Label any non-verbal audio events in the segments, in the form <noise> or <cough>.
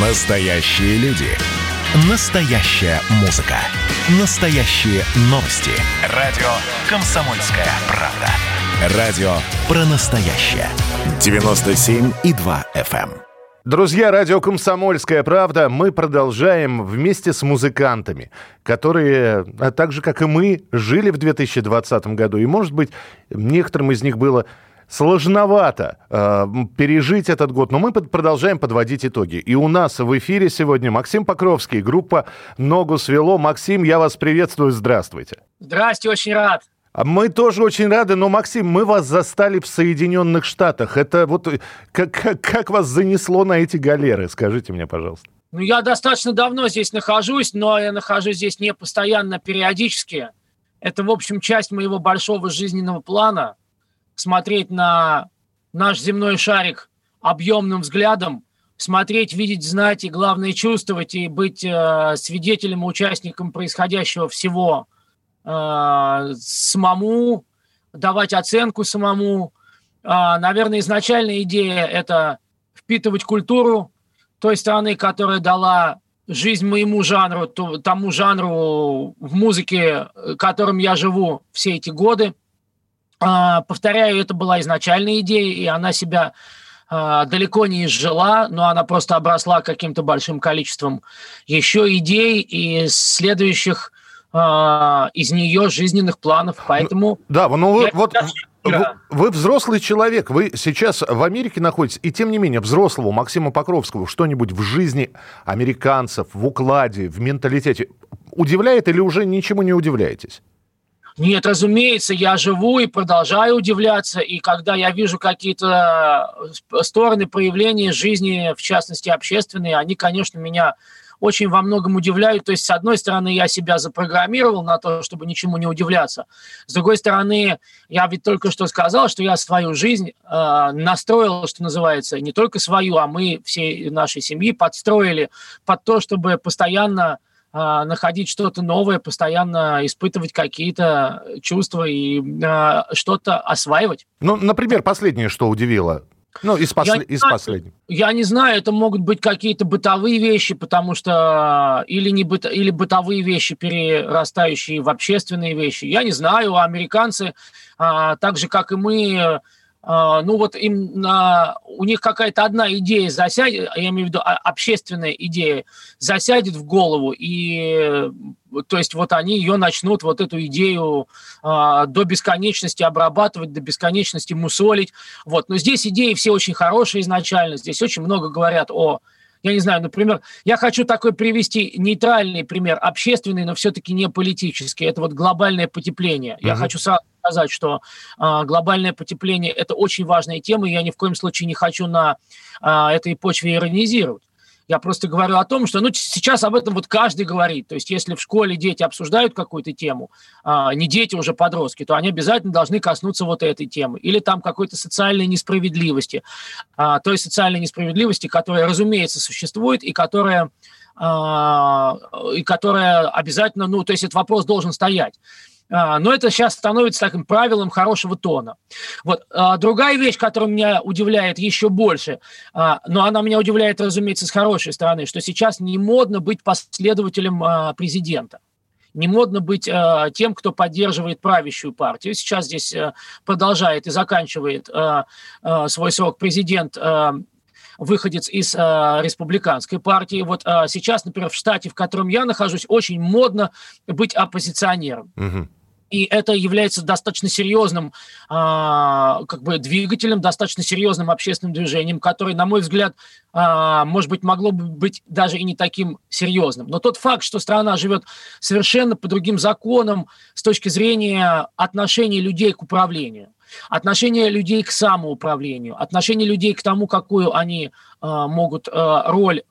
Настоящие люди. Настоящая музыка. Настоящие новости. Радио «Комсомольская правда». Радио про настоящее. 97,2 FM. эм. Друзья, радио «Комсомольская правда», мы продолжаем вместе с музыкантами, которые, а так же, как и мы, жили в 2020 году. И, может быть, некоторым из них было сложновато э, пережить этот год, но мы под- продолжаем подводить итоги. И у нас в эфире сегодня Максим Покровский, группа «Ногу свело». Максим, я вас приветствую, здравствуйте. Здрасте, очень рад. А Мы тоже очень рады, но, Максим, мы вас застали в Соединенных Штатах. Это вот э, как, как, как вас занесло на эти галеры? Скажите мне, пожалуйста. Ну, я достаточно давно здесь нахожусь, но я нахожусь здесь не постоянно, периодически. Это, в общем, часть моего большого жизненного плана. Смотреть на наш земной шарик объемным взглядом, смотреть, видеть, знать и, главное, чувствовать и быть э, свидетелем, участником происходящего всего э, самому, давать оценку самому. А, наверное, изначальная идея – это впитывать культуру той страны, которая дала жизнь моему жанру, тому жанру в музыке, э, которым я живу все эти годы. А, Повторяю, это была изначальная идея, и она себя а, далеко не изжила, но она просто обросла каким-то большим количеством еще идей и следующих а, из нее жизненных планов. Поэтому Да, ну вот вы, да. вы взрослый человек, вы сейчас в Америке находитесь, и тем не менее взрослого Максима Покровского что-нибудь в жизни американцев, в укладе, в менталитете удивляет или уже ничему не удивляетесь? Нет, разумеется, я живу и продолжаю удивляться, и когда я вижу какие-то э, стороны проявления жизни, в частности общественные, они, конечно, меня очень во многом удивляют. То есть, с одной стороны, я себя запрограммировал на то, чтобы ничему не удивляться. С другой стороны, я ведь только что сказал, что я свою жизнь э, настроил, что называется, не только свою, а мы всей нашей семьи подстроили под то, чтобы постоянно а, находить что-то новое, постоянно испытывать какие-то чувства и а, что-то осваивать. Ну, например, последнее, что удивило. Ну, из, после- не из знаю. последнего. Я не знаю, это могут быть какие-то бытовые вещи, потому что или, не быто, или бытовые вещи, перерастающие в общественные вещи. Я не знаю, а американцы, а, так же, как и мы, а, ну вот им на, у них какая-то одна идея засядет, я имею в виду а, общественная идея, засядет в голову, и то есть вот они ее начнут, вот эту идею а, до бесконечности обрабатывать, до бесконечности мусолить. Вот. Но здесь идеи все очень хорошие изначально, здесь очень много говорят о я не знаю, например, я хочу такой привести нейтральный пример, общественный, но все-таки не политический. Это вот глобальное потепление. Я Мгм. хочу сразу сказать, что а, глобальное потепление – это очень важная тема, и я ни в коем случае не хочу на а, этой почве иронизировать. Я просто говорю о том, что ну, сейчас об этом вот каждый говорит. То есть если в школе дети обсуждают какую-то тему, а, не дети, уже подростки, то они обязательно должны коснуться вот этой темы. Или там какой-то социальной несправедливости. А, той социальной несправедливости, которая, разумеется, существует и которая, а, и которая обязательно, ну, то есть этот вопрос должен стоять. А, Но это сейчас становится таким правилом хорошего тона. Вот. А, Другая вещь, которая меня удивляет еще больше, а, но она меня удивляет, разумеется, с хорошей стороны, что сейчас не модно быть последователем президента. Не модно быть а, тем, кто поддерживает правящую партию. Сейчас здесь а, продолжает и заканчивает а, а, свой срок президент а, выходец из а, республиканской партии. Вот а, сейчас, например, в штате, в котором я нахожусь, очень модно быть оппозиционером. Мгм. И это является достаточно серьезным а, как бы двигателем, достаточно серьезным общественным движением, которое, на мой взгляд, а, может быть, могло бы быть даже и не таким серьезным. Но тот факт, что страна живет совершенно по другим законам с точки зрения отношений людей к управлению, отношения людей к самоуправлению, отношения людей к тому, какую они а, могут а, роль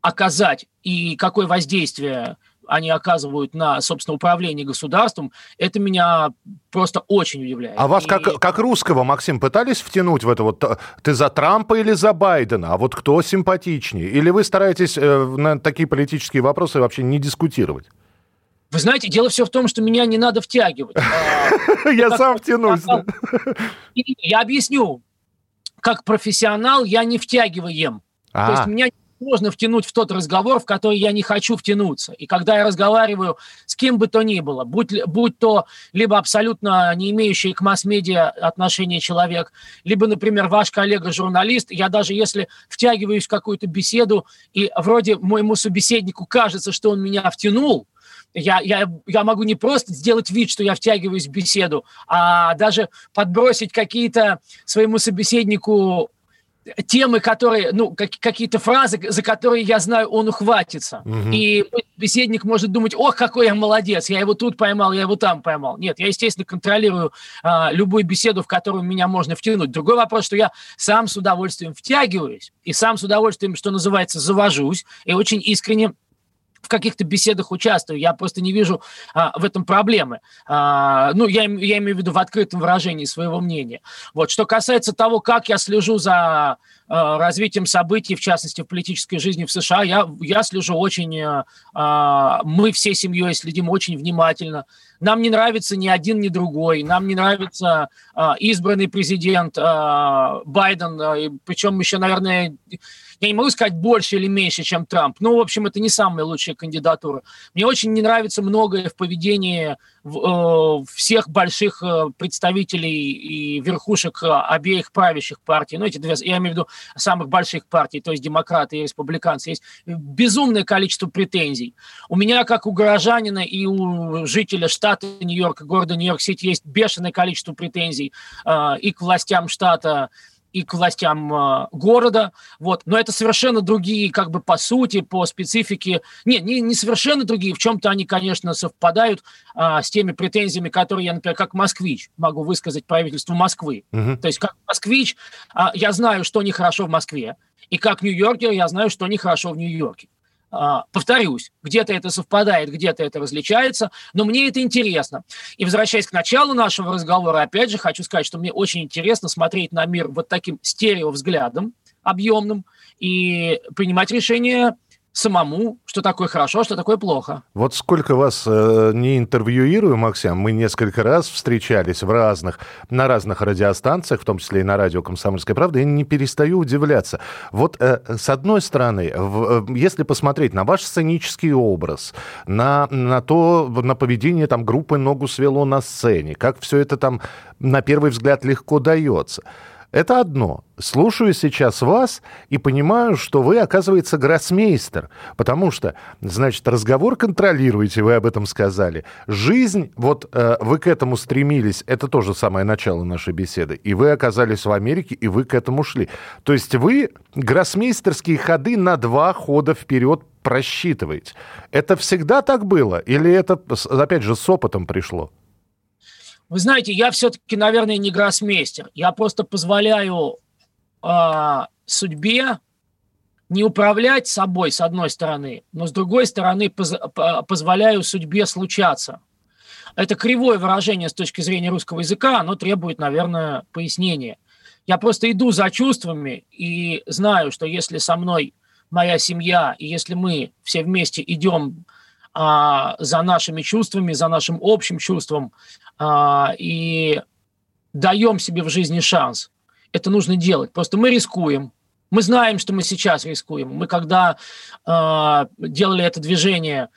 оказать и какое воздействие они оказывают на, собственно, управление государством, это меня просто очень удивляет. А вас И- как, как русского, Максим, пытались втянуть в это вот, ты за Трампа или за Байдена, а вот кто симпатичнее? Или вы стараетесь э, на такие политические вопросы вообще не дискутировать? Вы знаете, дело все в том, что меня не надо втягивать. <laughs> А, Я как сам втянусь. Я объясню. Как профессионал я не втягиваем. То есть А, меня невозможно втянуть в тот разговор, в который я не хочу втянуться. И когда я разговариваю с кем бы то ни было, будь, будь то либо абсолютно не имеющий к масс-медиа отношения человек, либо, например, ваш коллега-журналист, я даже если втягиваюсь в какую-то беседу, и вроде моему собеседнику кажется, что он меня втянул, я, я, я могу не просто сделать вид, что я втягиваюсь в беседу, а даже подбросить какие-то своему собеседнику темы, которые, ну, как, какие-то фразы, за которые я знаю, он ухватится. Угу. И беседник может думать, ох, какой я молодец, я его тут поймал, я его там поймал. Нет, я, естественно, контролирую а, любую беседу, в которую меня можно втянуть. Другой вопрос, что я сам с удовольствием втягиваюсь, и сам с удовольствием, что называется, завожусь, и очень искренне в каких-то беседах участвую, я просто не вижу а, в этом проблемы. А, ну, я, я имею в виду в открытом выражении своего мнения. Вот. Что касается того, как я слежу за а, развитием событий, в частности, в политической жизни в США, я, я слежу очень, а, мы всей семьей следим очень внимательно. Нам не нравится ни один, ни другой. Нам не нравится а, избранный президент а, Байден, а, причем еще, наверное, я не могу сказать больше или меньше, чем Трамп. Ну, в общем, это не самая лучшая кандидатура. Мне очень не нравится многое в поведении э, всех больших э, представителей и верхушек э, обеих правящих партий. Ну, эти две, я имею в виду самых больших партий, то есть демократы и республиканцы. Есть безумное количество претензий. У меня, как у горожанина и у жителя штата Нью-Йорк, города Нью-Йорк-Сити, есть бешеное количество претензий и к властям штата, и к властям э, города, вот, но это совершенно другие, как бы по сути, по специфике, не, не, не совершенно другие, в чем-то они, конечно, совпадают э, с теми претензиями, которые я, например, как москвич могу высказать правительству Москвы. Угу. То есть как москвич э, я знаю, что нехорошо в Москве, и как нью-йоркер я знаю, что нехорошо в Нью-Йорке. А, повторюсь, где-то это совпадает, где-то это различается, но мне это интересно. И возвращаясь к началу нашего разговора, опять же хочу сказать, что мне очень интересно смотреть на мир вот таким стереовзглядом объемным и принимать решения самому, что такое хорошо, что такое плохо. Вот сколько вас э, не интервьюирую, Максим, мы несколько раз встречались в разных, на разных радиостанциях, в том числе и на радио «Комсомольская правда», и не перестаю удивляться. Вот э, с одной стороны, в, э, если посмотреть на ваш сценический образ, на, на то, на поведение там группы «Ногу свело» на сцене, как все это там на первый взгляд легко дается – это одно. Слушаю сейчас вас и понимаю, что вы, оказывается, гроссмейстер, потому что, значит, разговор контролируете, вы об этом сказали. Жизнь, вот э, вы к этому стремились, это тоже самое начало нашей беседы, и вы оказались в Америке, и вы к этому шли. То есть вы гроссмейстерские ходы на два хода вперед просчитываете. Это всегда так было? Или это, опять же, с опытом пришло? Вы знаете, я все-таки, наверное, не гроссмейстер. Я просто позволяю э, судьбе не управлять собой, с одной стороны, но с другой стороны поз позволяю судьбе случаться. Это кривое выражение с точки зрения русского языка, оно требует, наверное, пояснения. Я просто иду за чувствами и знаю, что если со мной моя семья, и если мы все вместе идем а, за нашими чувствами, за нашим общим чувством а, и даем себе в жизни шанс. Это нужно делать. Просто мы рискуем. Мы знаем, что мы сейчас рискуем. Мы когда а, делали это движение,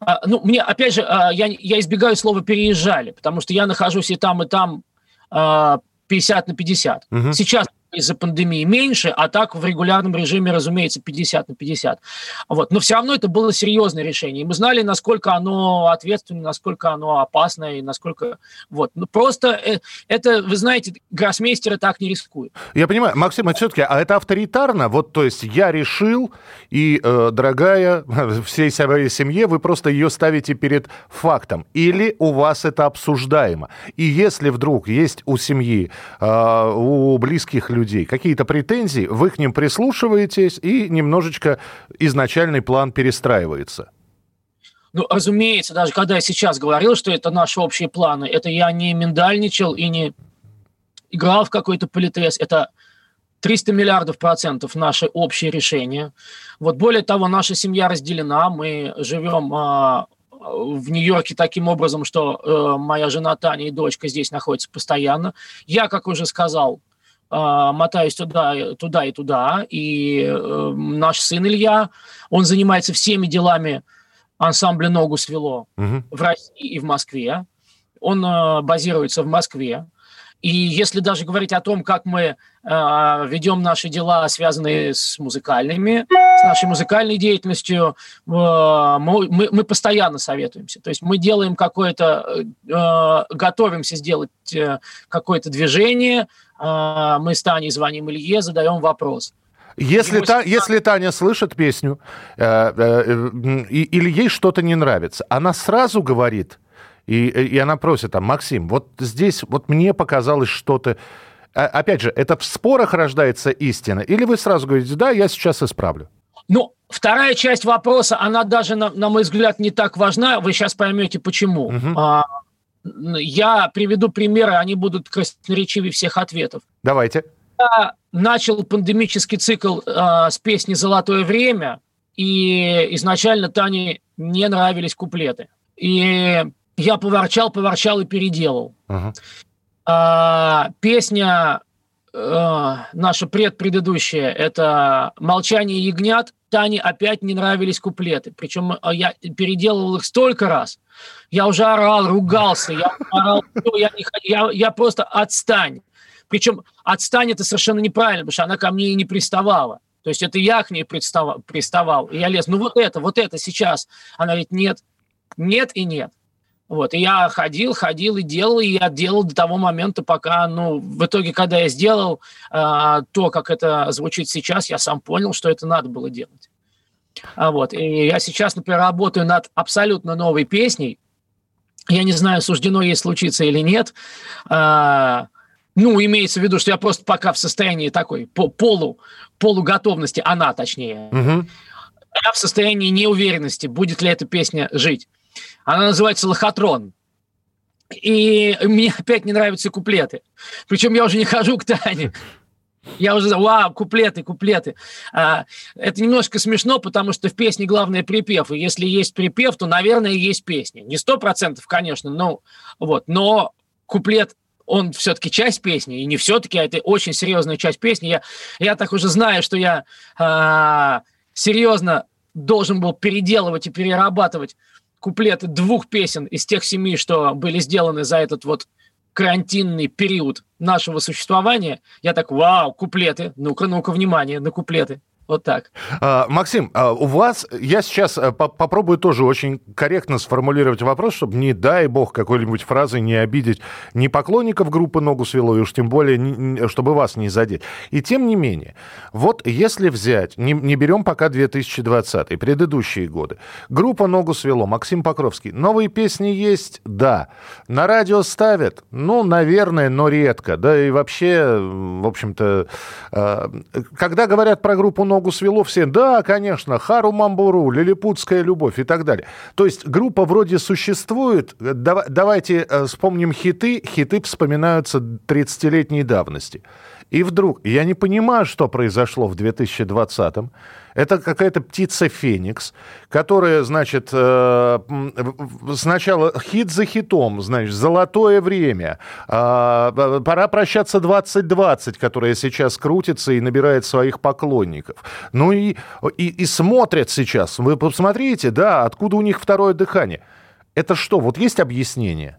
а, ну, мне, опять же, а, я, я избегаю слова «переезжали», потому что я нахожусь и там, и там а, 50 на 50. Угу. Сейчас из-за пандемии меньше, а так в регулярном режиме, разумеется, 50 на 50. Вот. Но все равно это было серьезное решение. И мы знали, насколько оно ответственно, насколько оно опасно и насколько... Вот. Ну, просто э, это, вы знаете, гроссмейстеры так не рискуют. Я понимаю. Максим, это все-таки, а это авторитарно? Вот, то есть я решил, и, э, дорогая, <laughs> всей своей семье, вы просто ее ставите перед фактом. Или у вас это обсуждаемо? И если вдруг есть у семьи, э, у близких людей, людей какие-то претензии, вы к ним прислушиваетесь, и немножечко изначальный план перестраивается. Ну, разумеется, даже когда я сейчас говорил, что это наши общие планы, это я не миндальничал и не играл в какой-то политес, это 300 миллиардов процентов наши общие решения. Вот более того, наша семья разделена, мы живем а, в Нью-Йорке таким образом, что э, моя жена Таня и дочка здесь находятся постоянно. Я, как уже сказал, мотаюсь туда, туда и туда. И э, наш сын Илья, он занимается всеми делами ансамбля «Ногу свело» угу. в России и в Москве. Он э, базируется в Москве. И если даже говорить о том, как мы э, ведем наши дела, связанные с музыкальными, с нашей музыкальной деятельностью, э, мы, мы постоянно советуемся. То есть мы делаем какое-то, э, готовимся сделать э, какое-то движение, э, мы с Таней звоним Илье, задаем вопрос. Если, та, если Таня слышит песню э, э, или ей что-то не нравится, она сразу говорит, и, и она просит там, Максим, вот здесь вот мне показалось что-то... А, опять же, это в спорах рождается истина? Или вы сразу говорите, да, я сейчас исправлю? Ну, вторая часть вопроса, она даже, на, на мой взгляд, не так важна. Вы сейчас поймете, почему. Угу. А, я приведу примеры, они будут красноречивее всех ответов. Давайте. Я начал пандемический цикл а, с песни «Золотое время», и изначально Тане не нравились куплеты. И я поворчал, поворчал и переделал. Uh-huh. А, песня э, наша предпредыдущая, это «Молчание ягнят», Тане опять не нравились куплеты. Причем э, я переделывал их столько раз. Я уже орал, ругался, я орал, я, не, я, я просто отстань. Причем отстань это совершенно неправильно, потому что она ко мне и не приставала. То есть это я к ней приставал, приставал. И я лез, ну вот это, вот это сейчас. Она говорит, нет, нет и нет. Вот, и я ходил, ходил и делал, и я делал до того момента, пока, ну, в итоге, когда я сделал э, то, как это звучит сейчас, я сам понял, что это надо было делать. А вот, и я сейчас, например, работаю над абсолютно новой песней. Я не знаю, суждено ей случиться или нет. А, ну, имеется в виду, что я просто пока в состоянии такой по полу, полуготовности, она точнее. Угу. Я в состоянии неуверенности, будет ли эта песня жить. Она называется «Лохотрон». И мне опять не нравятся куплеты. Причем я уже не хожу к Тане. Я уже, вау, куплеты, куплеты. А, это немножко смешно, потому что в песне главное припев. И если есть припев, то, наверное, есть песня. Не сто процентов, конечно, но, вот, но куплет он все-таки часть песни, и не все-таки, а это очень серьезная часть песни. Я, я так уже знаю, что я а, серьезно должен был переделывать и перерабатывать куплеты двух песен из тех семи, что были сделаны за этот вот карантинный период нашего существования, я так, вау, куплеты, ну-ка, ну-ка, внимание на куплеты. Вот так. А, Максим, а у вас, я сейчас э, попробую тоже очень корректно сформулировать вопрос, чтобы, не дай бог, какой-нибудь фразой не обидеть ни поклонников группы «Ногу свело», и уж тем более, чтобы вас не задеть. И тем не менее, вот если взять, не, не берем пока 2020, предыдущие годы, группа «Ногу свело», Максим Покровский, новые песни есть? Да. На радио ставят? Ну, наверное, но редко. Да, и вообще, в общем-то, э, когда говорят про группу ногу свело все. Да, конечно, Хару Мамбуру, Лилипутская любовь и так далее. То есть группа вроде существует. Давайте э, вспомним хиты. Хиты вспоминаются 30-летней давности. И вдруг, я не понимаю, что произошло в 2020-м. Это какая-то птица Феникс, которая, значит, э, сначала хит за хитом, значит, золотое время, э, пора прощаться 2020, которая сейчас крутится и набирает своих поклонников. Ну и, и, и смотрят сейчас. Вы посмотрите, да, откуда у них второе дыхание. Это что, вот есть объяснение?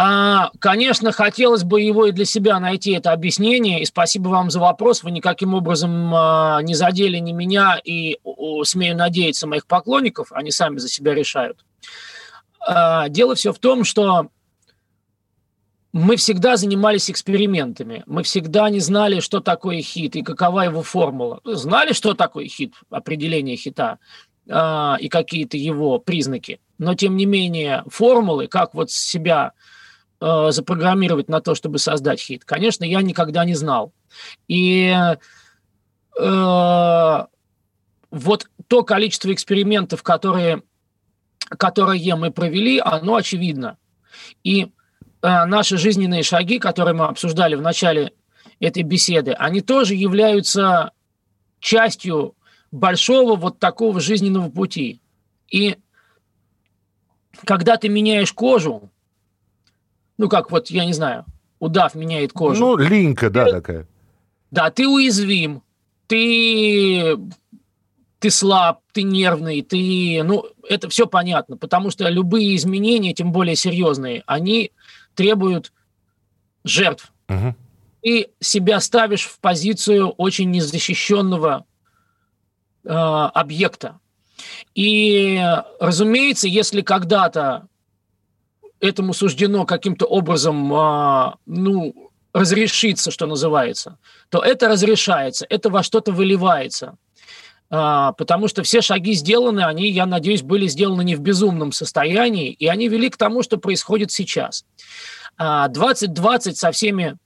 А, конечно, хотелось бы его и для себя найти это объяснение. И спасибо вам за вопрос. Вы никаким образом а, не задели ни меня и, смею надеяться, моих поклонников. Они сами за себя решают. А, дело все в том, что мы всегда занимались экспериментами. Мы всегда не знали, что такое хит и какова его формула. Знали, что такое хит, определение хита э, и какие-то его признаки. Но, тем не менее, формулы, как вот себя э, запрограммировать на то, чтобы создать хит, конечно, я никогда не знал. И э, вот то количество экспериментов, которые, которые мы провели, оно очевидно. И э, наши жизненные шаги, которые мы обсуждали в начале этой беседы, они тоже являются частью большого вот такого жизненного пути. И когда ты меняешь кожу, ну, как вот, я не знаю, удав меняет кожу. Ну, линька, да, ты, такая. Да, ты уязвим, ты, ты слаб, ты нервный, ты... Ну, это все понятно, потому что любые изменения, тем более серьезные, они требуют жертв. Угу. Ты себя ставишь в позицию очень незащищенного э, объекта. И, разумеется, если когда-то этому суждено каким-то образом, э, ну, разрешиться, что называется, то это разрешается, это во что-то выливается. А, потому что все шаги сделаны, они, я надеюсь, были сделаны не в безумном состоянии, и они вели к тому, что происходит сейчас. 2020 а, со всеми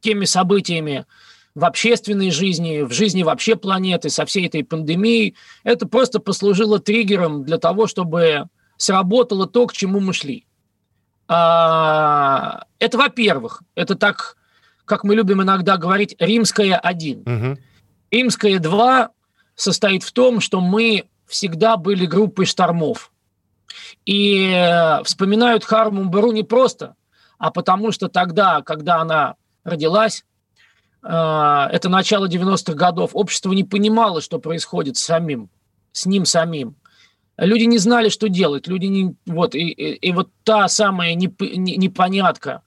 теми событиями в общественной жизни, в жизни вообще планеты, со всей этой пандемией, это просто послужило триггером для того, чтобы сработало то, к чему мы шли. А, это, во-первых, это так, как мы любим иногда говорить, римская один. Угу. Римская два состоит в том, что мы всегда были группой штормов. И э, вспоминают Харму Бару не просто, а потому что тогда, когда она родилась, э, это начало 90-х годов, общество не понимало, что происходит с самим, с ним самим. Люди не знали, что делать. Люди не, вот, и, и, и вот та самая неп, непонятка,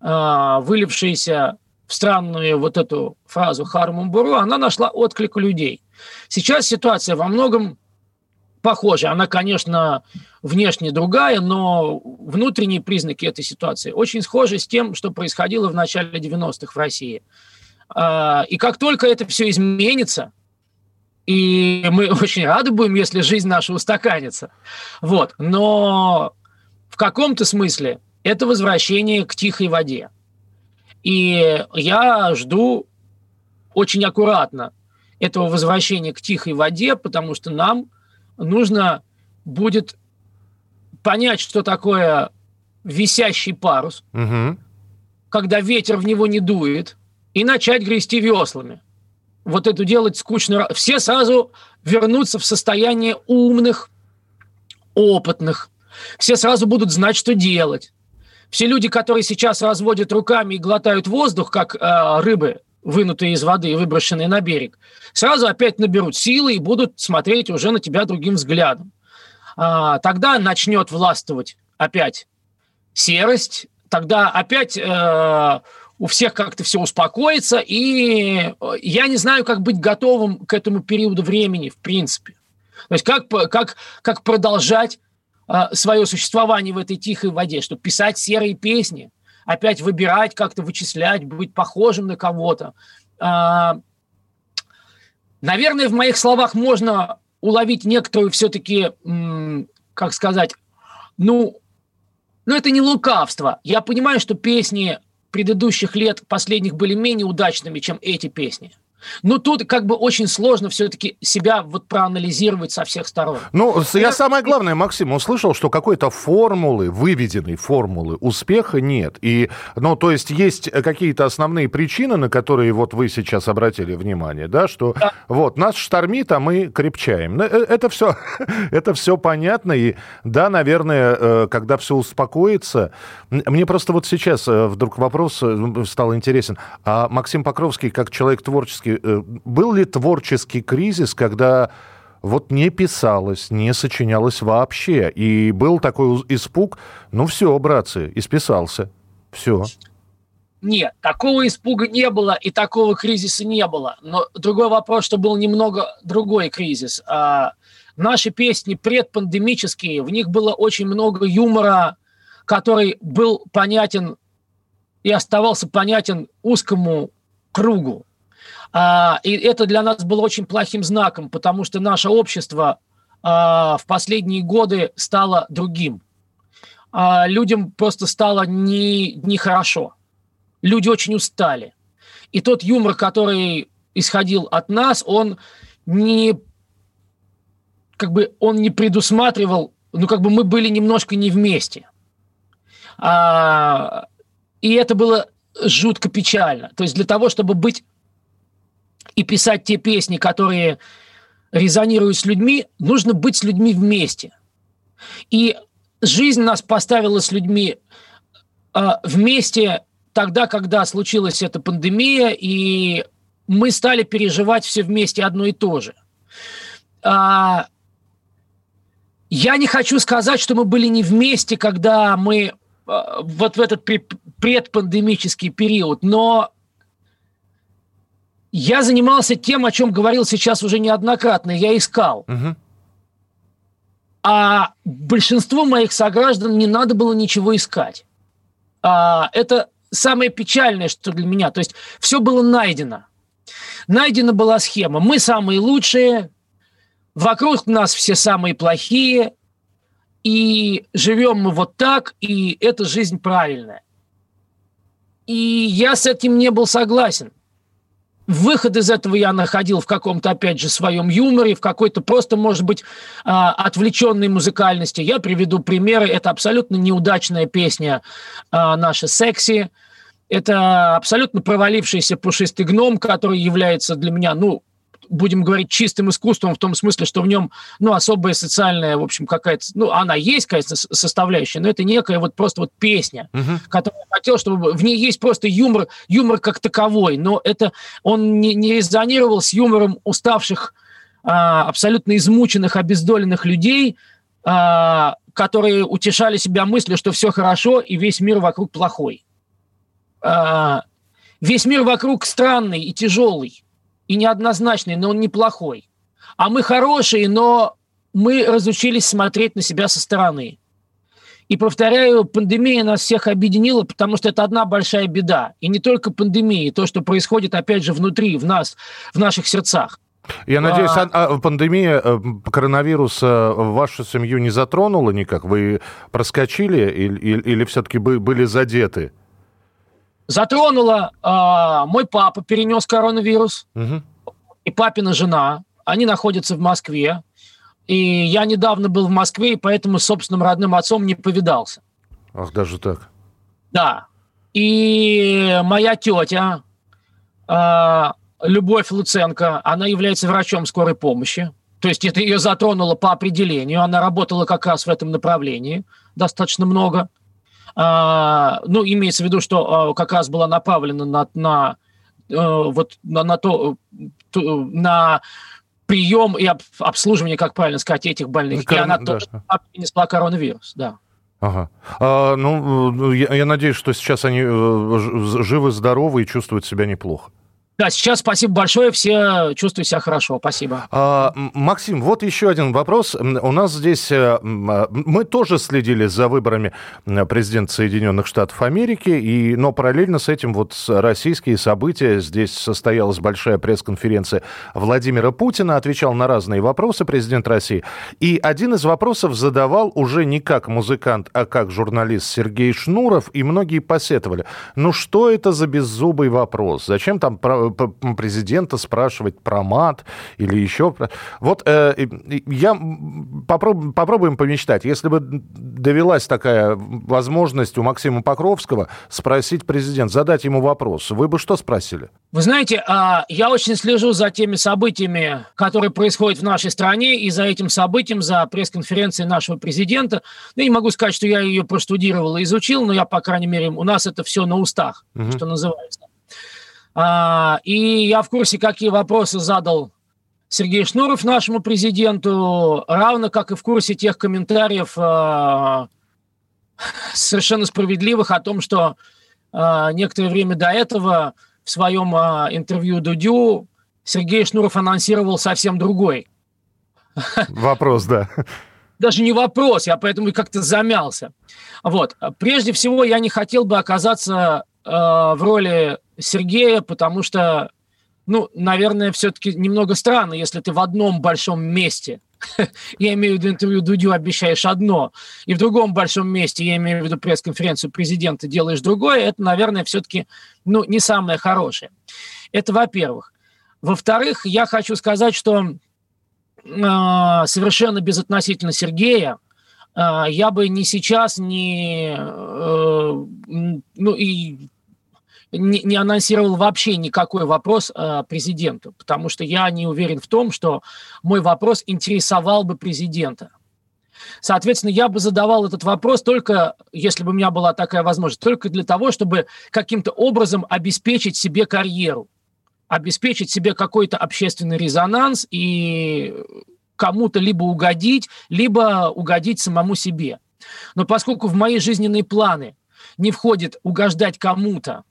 э, вылившаяся в странную вот эту фразу Хармумбуру, она нашла отклик у людей. Сейчас ситуация во многом похожа. Она, конечно, внешне другая, но внутренние признаки этой ситуации очень схожи с тем, что происходило в начале 90-х в России. А, и как только это все изменится, и мы <laughs> очень рады будем, если жизнь наша устаканится. Вот. Но в каком-то смысле это возвращение к тихой воде. И я жду очень аккуратно этого возвращения к тихой воде, потому что нам нужно будет понять, что такое висящий парус, угу. когда ветер в него не дует, и начать грести веслами – вот это делать скучно. Все сразу вернутся в состояние умных, опытных. Все сразу будут знать, что делать. Все люди, которые сейчас разводят руками и глотают воздух, как э, рыбы, вынутые из воды и выброшенные на берег, сразу опять наберут силы и будут смотреть уже на тебя другим взглядом. А, тогда начнет властвовать опять серость, тогда опять э, у всех как-то все успокоится, и э, я не знаю, как быть готовым к этому периоду времени, в принципе. То есть как, как, как продолжать э, свое существование в этой тихой воде, чтобы писать серые песни, опять выбирать, как-то вычислять, быть похожим на кого-то. Э, наверное, в моих словах можно уловить некоторую все-таки, как сказать, ну, ну, это не лукавство. Я понимаю, что песни предыдущих лет последних были менее удачными, чем эти песни. Но тут как бы очень сложно все-таки себя вот проанализировать со всех сторон. Ну, я самое главное, Максим, услышал, что какой-то формулы, выведенной формулы успеха нет. И, ну, то есть есть какие-то основные причины, на которые вот вы сейчас обратили внимание, да, что да. вот нас штормит, а мы крепчаем. Э, это все, <laughs> это все понятно. И да, наверное, э, когда все успокоится, мне просто вот сейчас э, вдруг вопрос стал интересен. А Максим Покровский, как человек творческий, Э, был ли творческий кризис, когда вот не писалось, не сочинялось вообще, и был такой испуг, ну все, братцы, исписался, все. Нет, такого испуга не было и такого кризиса не было. Но другой вопрос, что был немного другой кризис. А, наши песни предпандемические, в них было очень много юмора, который был понятен и оставался понятен узкому кругу. А, и это для нас было очень плохим знаком, потому что наше общество а, в последние годы стало другим. А, людям просто стало не, нехорошо. Люди очень устали. И тот юмор, который исходил от нас, он не как бы он не предусматривал, ну как бы мы были немножко не вместе. А, и это было жутко печально. То есть для того, чтобы быть и писать те песни, которые резонируют с людьми, нужно быть с людьми вместе. И жизнь нас поставила с людьми э, вместе тогда, когда случилась эта пандемия, и мы стали переживать все вместе одно и то же. А, я не хочу сказать, что мы были не вместе, когда мы а, вот в этот предпандемический период, но я занимался тем, о чем говорил сейчас уже неоднократно. Я искал. Угу. А большинству моих сограждан не надо было ничего искать. А, это самое печальное, что для меня. То есть все было найдено. Найдена была схема. Мы самые лучшие, вокруг нас все самые плохие, и живем мы вот так, и эта жизнь правильная. И я с этим не был согласен. Выход из этого я находил в каком-то, опять же, своем юморе, в какой-то просто, может быть, а, отвлеченной музыкальности. Я приведу примеры. Это абсолютно неудачная песня а, наша «Секси». Это абсолютно провалившийся пушистый гном, который является для меня, ну, будем говорить, чистым искусством в том смысле, что в нем, ну, особая социальная, в общем, какая-то, ну, она есть, конечно, составляющая, но это некая вот просто вот песня, uh-huh. которую я хотел, чтобы в ней есть просто юмор, юмор как таковой, но это он не, не резонировал с юмором уставших, а, абсолютно измученных, обездоленных людей, а, которые утешали себя мыслью, что все хорошо и весь мир вокруг плохой. А, весь мир вокруг странный и тяжелый и неоднозначный, но он неплохой. А мы хорошие, но мы разучились смотреть на себя со стороны. И повторяю, пандемия нас всех объединила, потому что это одна большая беда. И не только пандемия, то, что происходит, опять же, внутри, в нас, в наших сердцах. Я надеюсь, а, а, пандемия э, коронавируса вашу семью не затронула никак? Вы проскочили или, или, или все-таки были задеты? Затронула э, мой папа, перенес коронавирус, угу. и папина жена. Они находятся в Москве. И я недавно был в Москве, и поэтому с собственным родным отцом не повидался. Ах, даже так. Да. И моя тетя, э, Любовь Луценко, она является врачом скорой помощи. То есть это ее затронуло по определению. Она работала как раз в этом направлении достаточно много. А, ну, имеется в виду, что а, как раз была направлена на, на э, вот на, на то, на прием и обслуживание, как правильно сказать, этих больных. Ну, и она да. тоже принесла коронавирус, да. Ага. А, ну, я, я надеюсь, что сейчас они э, живы, здоровы и чувствуют себя неплохо. Да, сейчас спасибо большое, все чувствуют себя хорошо, спасибо. А, Максим, вот еще один вопрос. У нас здесь, э, а, мы тоже следили за выборами президента Соединенных Штатов Америки, и, но параллельно с этим вот российские события. Здесь состоялась большая пресс-конференция Владимира Путина, отвечал на разные вопросы президент России. И один из вопросов задавал уже не как музыкант, а как журналист Сергей Шнуров, и многие посетовали. Ну что это за беззубый вопрос? Зачем там президента спрашивать про мат или еще. Вот э, я попроб, попробуем помечтать. Если бы довелась такая возможность у Максима Покровского спросить президент, задать ему вопрос, вы бы что спросили? Вы знаете, а, я очень слежу за теми событиями, которые происходят в нашей стране, и за этим событием, за пресс-конференцией нашего президента. Ну, я не могу сказать, что я ее простудировал и изучил, но я, по крайней мере, у нас это все на устах, угу. что называется. А, и я в курсе, какие вопросы задал Сергей Шнуров нашему президенту, равно как и в курсе тех комментариев а, совершенно справедливых о том, что а, некоторое время до этого в своем интервью Дудю Сергей Шнуров анонсировал совсем другой. Вопрос, да. Даже не вопрос, я поэтому как-то замялся. Вот. Прежде всего, я не хотел бы оказаться э, в роли Сергея, потому что, ну, наверное, все-таки немного странно, если ты в одном большом месте, <laughs> я имею в виду интервью Дудю, обещаешь одно, и в другом большом месте, я имею в виду пресс-конференцию президента, делаешь другое, это, наверное, все-таки, ну, не самое хорошее. Это во-первых. Во-вторых, я хочу сказать, что э, совершенно безотносительно Сергея, э, я бы ни сейчас, ни, э, ну и не, не анонсировал вообще никакой вопрос э, президенту, потому что я не уверен в том, что мой вопрос интересовал бы президента. Соответственно, я бы задавал этот вопрос только, если бы у меня была такая возможность, только для того, чтобы каким-то образом обеспечить себе карьеру, обеспечить себе какой-то общественный резонанс и кому-то либо угодить, либо угодить самому себе. Но поскольку в мои жизненные планы не входит угождать кому-то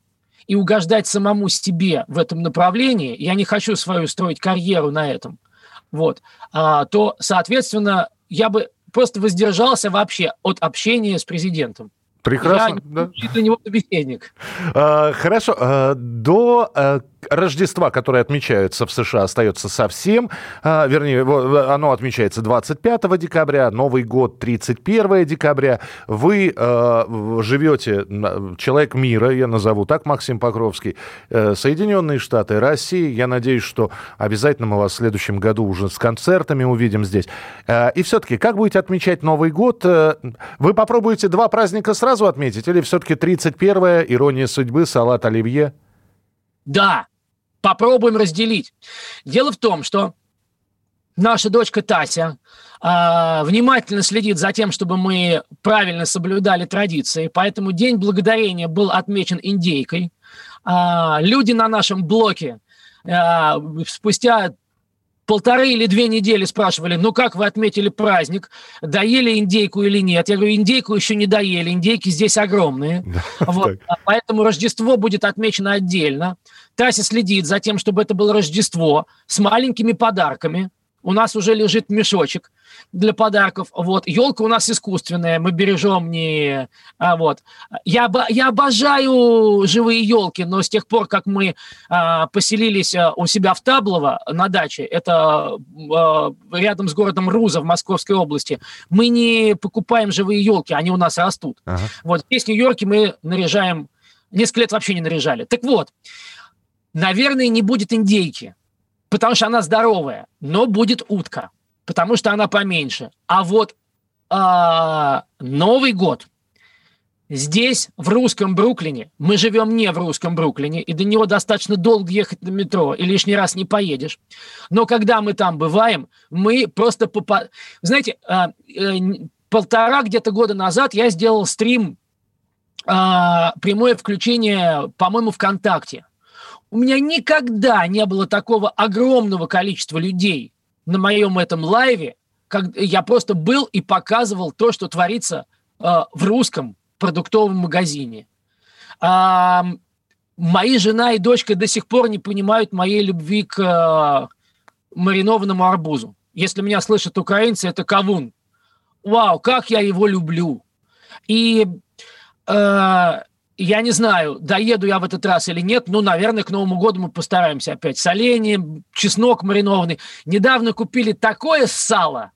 и угождать самому себе в этом направлении, я не хочу свою строить карьеру на этом, вот, а, то, соответственно, я бы просто воздержался вообще от общения с президентом. Прекрасно. Я да. для него собеседник. А, хорошо. А, до а, Рождества, которое отмечается в США, остается совсем. А, вернее, оно отмечается 25 декабря, Новый год 31 декабря. Вы э, живете, человек мира, я назову так, Максим Покровский, э, Соединенные Штаты, Россия. Я надеюсь, что обязательно мы вас в следующем году уже с концертами увидим здесь. Э, и все-таки, как будете отмечать Новый год? Э, вы попробуете два праздника сразу отметить или все-таки 31 ирония судьбы, салат оливье? Да, попробуем разделить. Дело в том, что наша дочка Тася э, внимательно следит за тем, чтобы мы правильно соблюдали традиции, поэтому День Благодарения был отмечен индейкой. Э, люди на нашем блоке э, спустя полторы или две недели спрашивали, ну как вы отметили праздник, доели индейку или нет? Я говорю, индейку еще не доели, индейки здесь огромные. <laughs> вот. Поэтому Рождество будет отмечено отдельно. Тася следит за тем, чтобы это было Рождество с маленькими подарками. У нас уже лежит мешочек для подарков. Вот. Елка у нас искусственная, мы бережем не... А, вот. я, я обожаю живые елки, но с тех пор, как мы а, поселились а, у себя в Таблово на даче, это а, рядом с городом Руза в Московской области, мы не покупаем живые елки, они у нас растут. Ага. Вот здесь в Нью-Йорке мы наряжаем, несколько лет вообще не наряжали. Так вот, Наверное, не будет индейки, потому что она здоровая, но будет утка, потому что она поменьше. А вот а, Новый год здесь, в русском Бруклине, мы живем не в русском Бруклине, и до него достаточно долго ехать на метро, и лишний раз не поедешь. Но когда мы там бываем, мы просто... Попа... Знаете, а, э, полтора где-то года назад я сделал стрим, а, прямое включение, по-моему, ВКонтакте. У меня никогда не было такого огромного количества людей на моем этом лайве, как я просто был и показывал то, что творится э, в русском продуктовом магазине. А, мои жена и дочка до сих пор не понимают моей любви к э, маринованному арбузу. Если меня слышат украинцы, это кавун. Вау, как я его люблю. И э, я не знаю, доеду я в этот раз или нет. Ну, наверное, к Новому году мы постараемся опять. Соленье, чеснок маринованный. Недавно купили такое сало.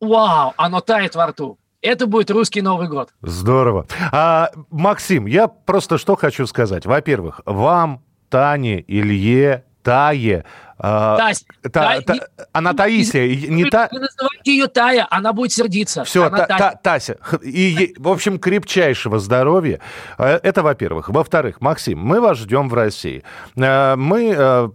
Вау, оно тает во рту. Это будет русский Новый год. Здорово. А, Максим, я просто что хочу сказать. Во-первых, вам, Тане, Илье, Тае, Тась, та, та, не, она Таисия, не та... Вы называете ее Тая, она будет сердиться. Все, та, та, Тася. И, в общем, крепчайшего здоровья. Э, это во-первых. Во-вторых, Максим, мы вас ждем в России. Э, мы э,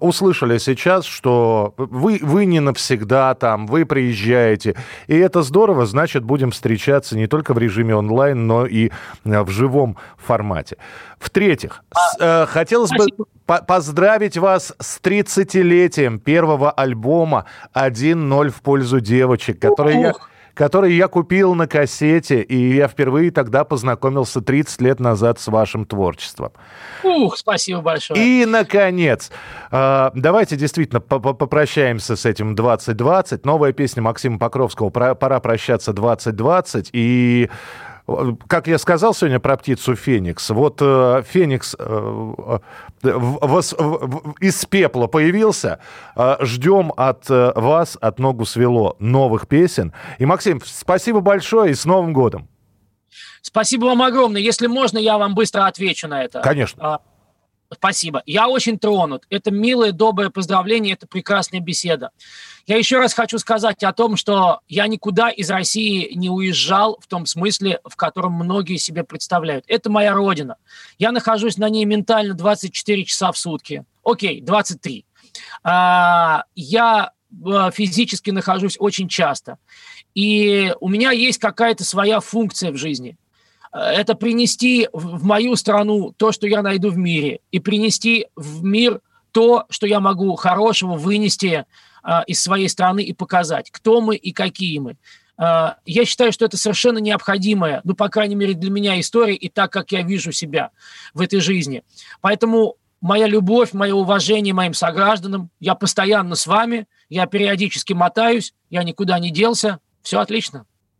услышали сейчас, что вы, вы не навсегда там, вы приезжаете. И это здорово, значит, будем встречаться не только в режиме онлайн, но и в живом формате. В-третьих, а, хотелось спасибо. бы поздравить вас с 30-летием первого альбома «1-0 в пользу девочек», который я который я купил на кассете, и я впервые тогда познакомился 30 лет назад с вашим творчеством. Ух, спасибо большое. И, наконец, а, давайте действительно попрощаемся с этим 2020. Новая песня Максима Покровского «Пора прощаться 2020». И как я сказал сегодня про птицу Феникс, вот э, Феникс э, э, вос, в, из пепла появился, э, ждем от э, вас, от ногу свело, новых песен. И, Максим, спасибо большое и с Новым годом. Спасибо вам огромное. Если можно, я вам быстро отвечу на это. Конечно. Спасибо. Я очень тронут. Это милое, доброе поздравление, это прекрасная беседа. Я еще раз хочу сказать о том, что я никуда из России не уезжал в том смысле, в котором многие себе представляют. Это моя родина. Я нахожусь на ней ментально 24 часа в сутки. Окей, 23. А, я э, физически нахожусь очень часто. И у меня есть какая-то своя функция в жизни. Это принести в мою страну то, что я найду в мире, и принести в мир то, что я могу хорошего вынести а, из своей страны и показать, кто мы и какие мы. А, я считаю, что это совершенно необходимая, ну, по крайней мере, для меня история и так, как я вижу себя в этой жизни. Поэтому моя любовь, мое уважение моим согражданам, я постоянно с вами, я периодически мотаюсь, я никуда не делся, все отлично.